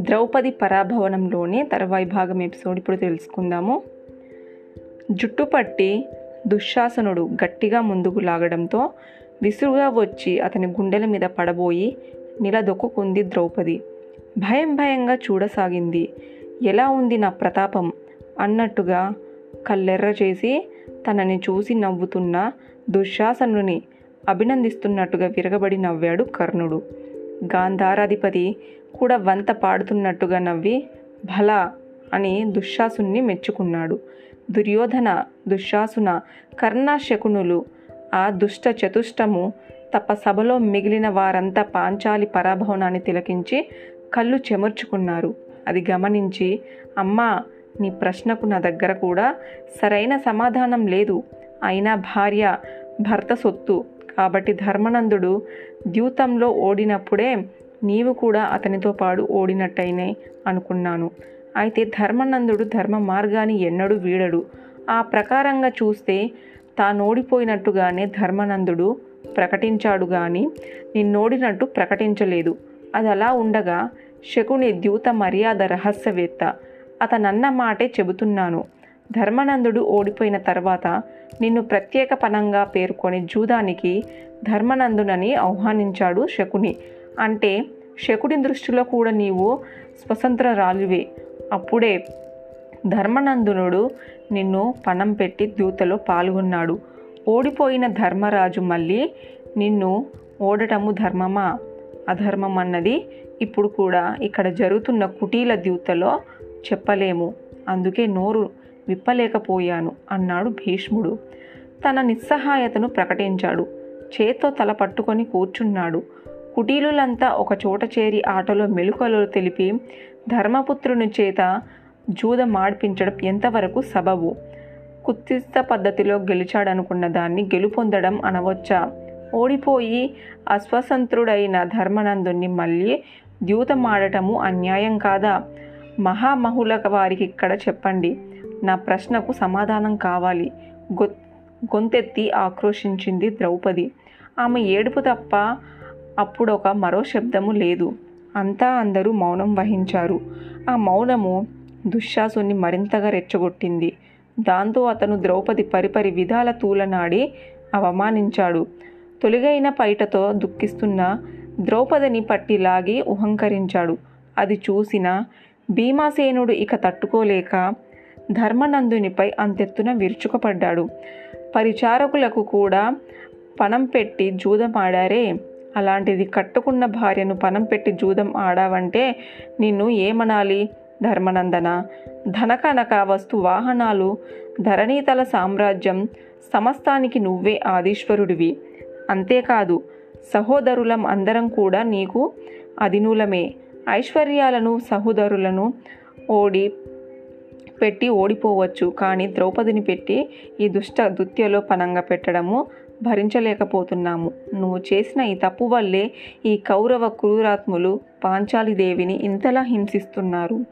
ద్రౌపది పరాభవనంలోని తర్వాయి భాగం ఎపిసోడ్ ఇప్పుడు తెలుసుకుందాము. జుట్టు పట్టి దుశ్శాసనుడు గట్టిగా ముందుకు లాగడంతో విసురుగా వచ్చి అతని గుండెల మీద పడబోయి నిలదొక్కుంది ద్రౌపది. భయం భయంగా చూడసాగింది. ఎలా ఉంది నా ప్రతాపం? అన్నట్టుగా కళ్ళెర్ర చేసి తనని చూసి నవ్వుతున్న దుశ్శాసనుని అభినందిస్తున్నట్టుగా విరగబడి నవ్వాడు కర్ణుడు. గాంధారాధిపతి కూడా వంత పాడుతున్నట్టుగా నవ్వి భలా అని దుశ్శాసుని మెచ్చుకున్నాడు. దుర్యోధన దుశ్శాసున కర్ణశకునులు ఆ దుష్ట చతుష్టము తప్ప సభలో మిగిలిన వారంతా పాంచాలి పరాభవనాన్ని తిలకించి కళ్ళు చెమర్చుకున్నారు. అది గమనించి అమ్మా నీ ప్రశ్నకు నా దగ్గర కూడా సరైన సమాధానం లేదు. అయినా భార్య భర్త సొత్తు. కాబట్టి ధర్మనందుడు ద్యూతంలో ఓడినప్పుడే నీవు కూడా అతనితో పాటు ఓడినట్టయినే అనుకున్నాను. అయితే ధర్మనందుడు ధర్మ మార్గాన్ని ఎన్నడూ వీడడు. ఆ ప్రకారంగా చూస్తే తానోడిపోయినట్టుగానే ధర్మనందుడు ప్రకటించాడు కానీ నిన్నోడినట్టు ప్రకటించలేదు. అది అలా ఉండగా శకుని ద్యూత మర్యాద రహస్యవేత్త అతనన్న మాటే చెబుతున్నాను. ధర్మనందుడు ఓడిపోయిన తర్వాత నిన్ను ప్రత్యేక పనంగా పేర్కొని జూదానికి ధర్మనందునని ఆహ్వానించాడు శకుని. అంటే శకుని దృష్టిలో కూడా నీవు స్వతంత్ర రాలువే అప్పుడే ధర్మనందునుడు నిన్ను పణం పెట్టి దూతలో పాల్గొన్నాడు. ఓడిపోయిన ధర్మరాజు మళ్ళీ నిన్ను ఓడటము ధర్మమా? అధర్మం అన్నది ఇప్పుడు కూడా ఇక్కడ జరుగుతున్న కుటీల ద్యూతలో చెప్పలేము. అందుకే నోరు విప్పలేకపోయాను అన్నాడు భీష్ముడు. తన నిస్సహాయతను ప్రకటించాడు. చేత్తో తల పట్టుకొని కూర్చున్నాడు. కుటీలులంతా ఒక చోట చేరి ఆటలో మెలుకలు తెలిపి ధర్మపుత్రుని చేత జూద మాడిపించడం ఎంతవరకు సబబు? కుత్తిస్త పద్ధతిలో గెలిచాడనుకున్న దాన్ని గెలుపొందడం అనవచ్చా. ఓడిపోయి అస్వతంత్రుడైన ధర్మనందుని మళ్ళీ ద్యూతమాడటము అన్యాయం కాదా? మహామహుల వారికి ఇక్కడ చెప్పండి. నా ప్రశ్నకు సమాధానం కావాలి. గొ గొంతెత్తి ఆక్రోషించింది ద్రౌపది. ఆమె ఏడుపు తప్ప అప్పుడొక మరో శబ్దము లేదు. అంతా అందరూ మౌనం వహించారు. ఆ మౌనము దుశ్శాసుని మరింతగా రెచ్చగొట్టింది. దాంతో అతను ద్రౌపది పరిపరి విధాల తూలనాడి అవమానించాడు. తొలిగైన పైటతో దుఃఖిస్తున్న ద్రౌపదిని పట్టి లాగి ఉహంకరించాడు. అది చూసిన భీమాసేనుడు ఇక తట్టుకోలేక ధర్మనందునిపై అంతెత్తున విరుచుకుపడ్డాడు. పరిచారకులకు కూడా పణం పెట్టి జూదం ఆడారే? అలాంటిది కట్టుకున్న భార్యను పణం పెట్టి జూదం ఆడావంటే నిన్ను ఏమనాలి? ధర్మనందన ధనకనక వస్తు వాహనాలు ధరణీతల సామ్రాజ్యం సమస్తానికి నువ్వే ఆదీశ్వరుడివి. అంతేకాదు సహోదరులం అందరం కూడా నీకు అధినులమే. ఐశ్వర్యాలను సహోదరులను ఓడి పెట్టి ఓడిపోవచ్చు. కానీ ద్రౌపదిని పెట్టి ఈ దుష్ట దుత్యలో పనంగా పెట్టడము భరించలేకపోతున్నాము. నువ్వు చేసిన ఈ తప్పు వల్లే ఈ కౌరవ క్రూరాత్ములు పాంచాలిదేవిని ఇంతలా హింసిస్తున్నారు.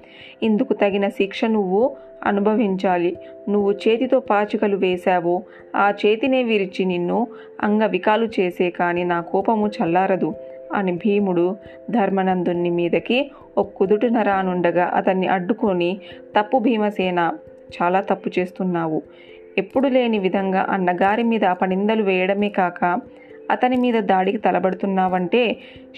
ఇందుకు తగిన శిక్ష నువ్వు అనుభవించాలి. నువ్వు చేతితో పాచికలు వేశావో. ఆ చేతినే విరిచి నిన్ను అంగవికాలు చేసే కానీ నా కోపము చల్లారదు. అని భీముడు ధర్మనందుని మీదకి ఒక కుదుటిన రానుండగా అతన్ని అడ్డుకొని తప్పు భీమసేన చాలా తప్పు చేస్తున్నావు. ఎప్పుడు లేని విధంగా అన్నగారి మీద అపనిందలు వేయడమే కాక అతని మీద దాడికి తలబడుతున్నావంటే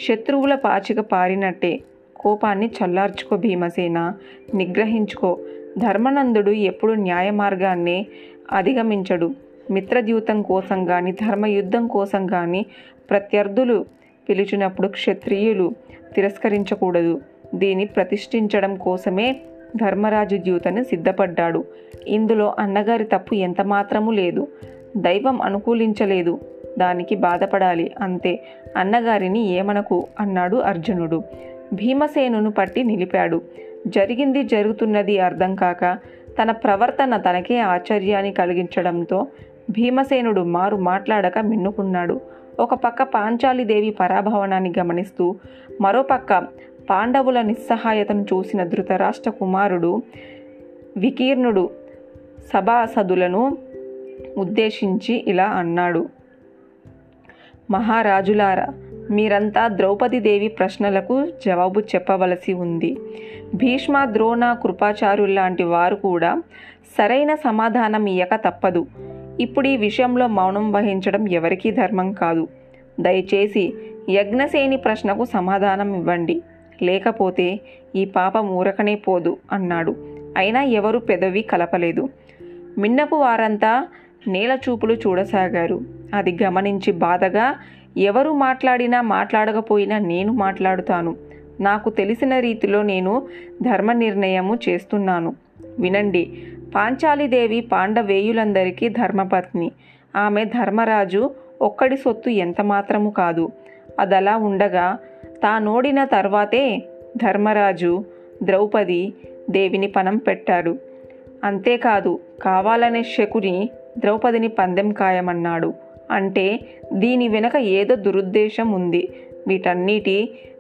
శత్రువుల పాచిక పారినట్టే. కోపాన్ని చల్లార్చుకో భీమసేన నిగ్రహించుకో. ధర్మనందుడు ఎప్పుడు న్యాయ మార్గాన్ని అధిగమించడు. మిత్రద్యూతం కోసం కానీ ధర్మయుద్ధం కోసం కానీ ప్రత్యర్థులు పిలిచినప్పుడు క్షత్రియులు తిరస్కరించకూడదు. దీన్ని ప్రతిష్ఠించడం కోసమే ధర్మరాజు ద్యూతని సిద్ధపడ్డాడు. ఇందులో అన్నగారి తప్పు ఎంత మాత్రము లేదు. దైవం అనుకూలించలేదు. దానికి బాధపడాలి అంతే. అన్నగారిని ఏమనకు? అన్నాడు అర్జునుడు. భీమసేనును పట్టి నిలిపాడు. జరిగింది జరుగుతున్నది అర్థం కాక తన ప్రవర్తన తనకే ఆశ్చర్యాన్ని కలిగించడంతో భీమసేనుడు మారు మాట్లాడక మిన్నుకున్నాడు. ఒక పక్క పాంచాలిదేవి పరాభవనాన్ని గమనిస్తూ మరోపక్క పాండవుల నిస్సహాయతను చూసిన ధృతరాష్ట్ర కుమారుడు వికీర్ణుడు సభాసదులను ఉద్దేశించి ఇలా అన్నాడు. మహారాజులారా మీరంతా ద్రౌపదీదేవి ప్రశ్నలకు జవాబు చెప్పవలసి ఉంది. భీష్మ ద్రోణ కృపాచార్యుల్లాంటి వారు కూడా సరైన సమాధానం ఇయ్యక తప్పదు. ఇప్పుడు ఈ విషయంలో మౌనం వహించడం ఎవరికీ ధర్మం కాదు. దయచేసి యజ్ఞసేని ప్రశ్నకు సమాధానం ఇవ్వండి. లేకపోతే ఈ పాపం ఊరకనే పోదు అన్నాడు. అయినా ఎవరు పెదవి కలపలేదు. మిన్నపు వారంతా నేల చూపులు చూడసాగారు. అది గమనించి బాధగా ఎవరు మాట్లాడినా మాట్లాడకపోయినా నేను మాట్లాడుతాను. నాకు తెలిసిన రీతిలో నేను ధర్మ నిర్ణయము చేస్తున్నాను. వినండి పాంచాలిదేవి పాండవేయులందరికీ ధర్మపత్ని. ఆమె ధర్మరాజు ఒక్కడి సొత్తు ఎంత మాత్రము కాదు. అదలా ఉండగా తానోడిన తర్వాతే ధర్మరాజు ద్రౌపది దేవిని పనం పెట్టాడు అంతేకాదు కావాలనే శకుని ద్రౌపదిని పందెం ఖాయమన్నాడు అంటే దీని వెనక ఏదో దురుద్దేశం ఉంది. వీటన్నిటి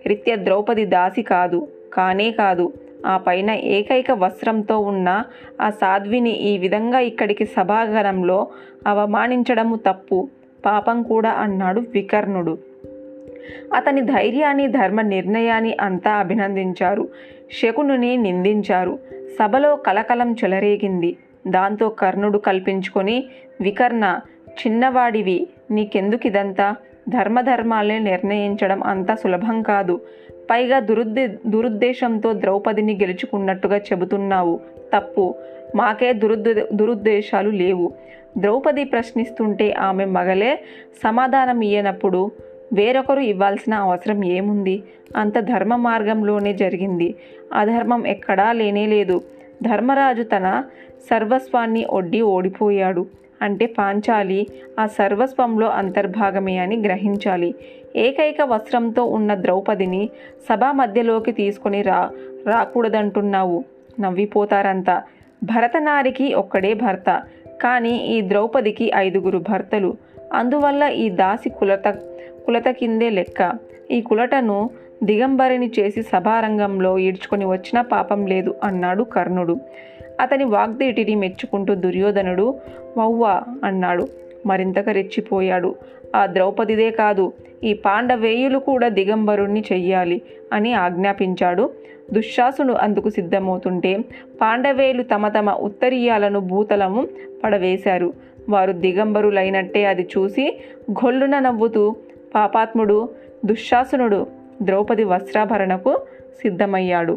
రీత్యా ద్రౌపది దాసి కాదు కానే కాదు. ఆ పైన ఏకైక వస్త్రంతో ఉన్న ఆ సాధ్విని ఈ విధంగా ఇక్కడికి సభాగణంలో అవమానించడము తప్పు. పాపం కూడా అన్నాడు వికర్ణుడు. అతని ధైర్యాన్ని ధర్మ నిర్ణయాన్ని అంతా అభినందించారు. శకునుని నిందించారు. సభలో కలకలం చెలరేగింది. దాంతో కర్ణుడు కల్పించుకొని వికర్ణ చిన్నవాడివి నీకెందుకిదంతా? ధర్మధర్మాల్ని నిర్ణయించడం అంత సులభం కాదు. పైగా దురుద్దే దురుద్దేశంతో ద్రౌపదిని గెలుచుకున్నట్టుగా చెబుతున్నావు. తప్పు. మాకే దురుద్ దురుద్దేశాలు లేవు. ద్రౌపది ప్రశ్నిస్తుంటే ఆమె మగలే సమాధానం ఇయ్యనప్పుడు వేరొకరు ఇవ్వాల్సిన అవసరం ఏముంది? అంత ధర్మ మార్గంలోనే జరిగింది. అధర్మం ఎక్కడా లేనే లేదు ధర్మరాజు తన సర్వస్వాన్ని ఒడ్డి ఓడిపోయాడు. అంటే పాంచాలి ఆ సర్వస్వంలో అంతర్భాగమే అని గ్రహించాలి. ఏకైక వస్త్రంతో ఉన్న ద్రౌపదిని సభా మధ్యలోకి తీసుకొని రా రాకూడదంటున్నావు. నవ్విపోతారంతా. భరతనారికి ఒక్కడే భర్త కానీ ఈ ద్రౌపదికి ఐదుగురు భర్తలు. అందువల్ల ఈ దాసి కులత కులత కిందే లెక్క. ఈ కులటను దిగంబరిని చేసి సభారంగంలో ఈడ్చుకొని వచ్చిన పాపం లేదు అన్నాడు కర్ణుడు. అతని వాగ్దేటిని మెచ్చుకుంటూ దుర్యోధనుడు వవ్వా అన్నాడు. మరింతగా రెచ్చిపోయాడు. ఆ ద్రౌపదిదే కాదు ఈ పాండవేయులు కూడా దిగంబరుణ్ణి చెయ్యాలి అని ఆజ్ఞాపించాడు. దుశ్శాసును అందుకు సిద్ధమవుతుంటే పాండవేయులు తమ తమ ఉత్తరీయాలను భూతలము పడవేశారు. వారు దిగంబరులైనట్టే అది చూసి గొల్లున నవ్వుతూ పాపాత్ముడు దుశ్శాసనుడు ద్రౌపది వస్త్రాభరణకు సిద్ధమయ్యాడు.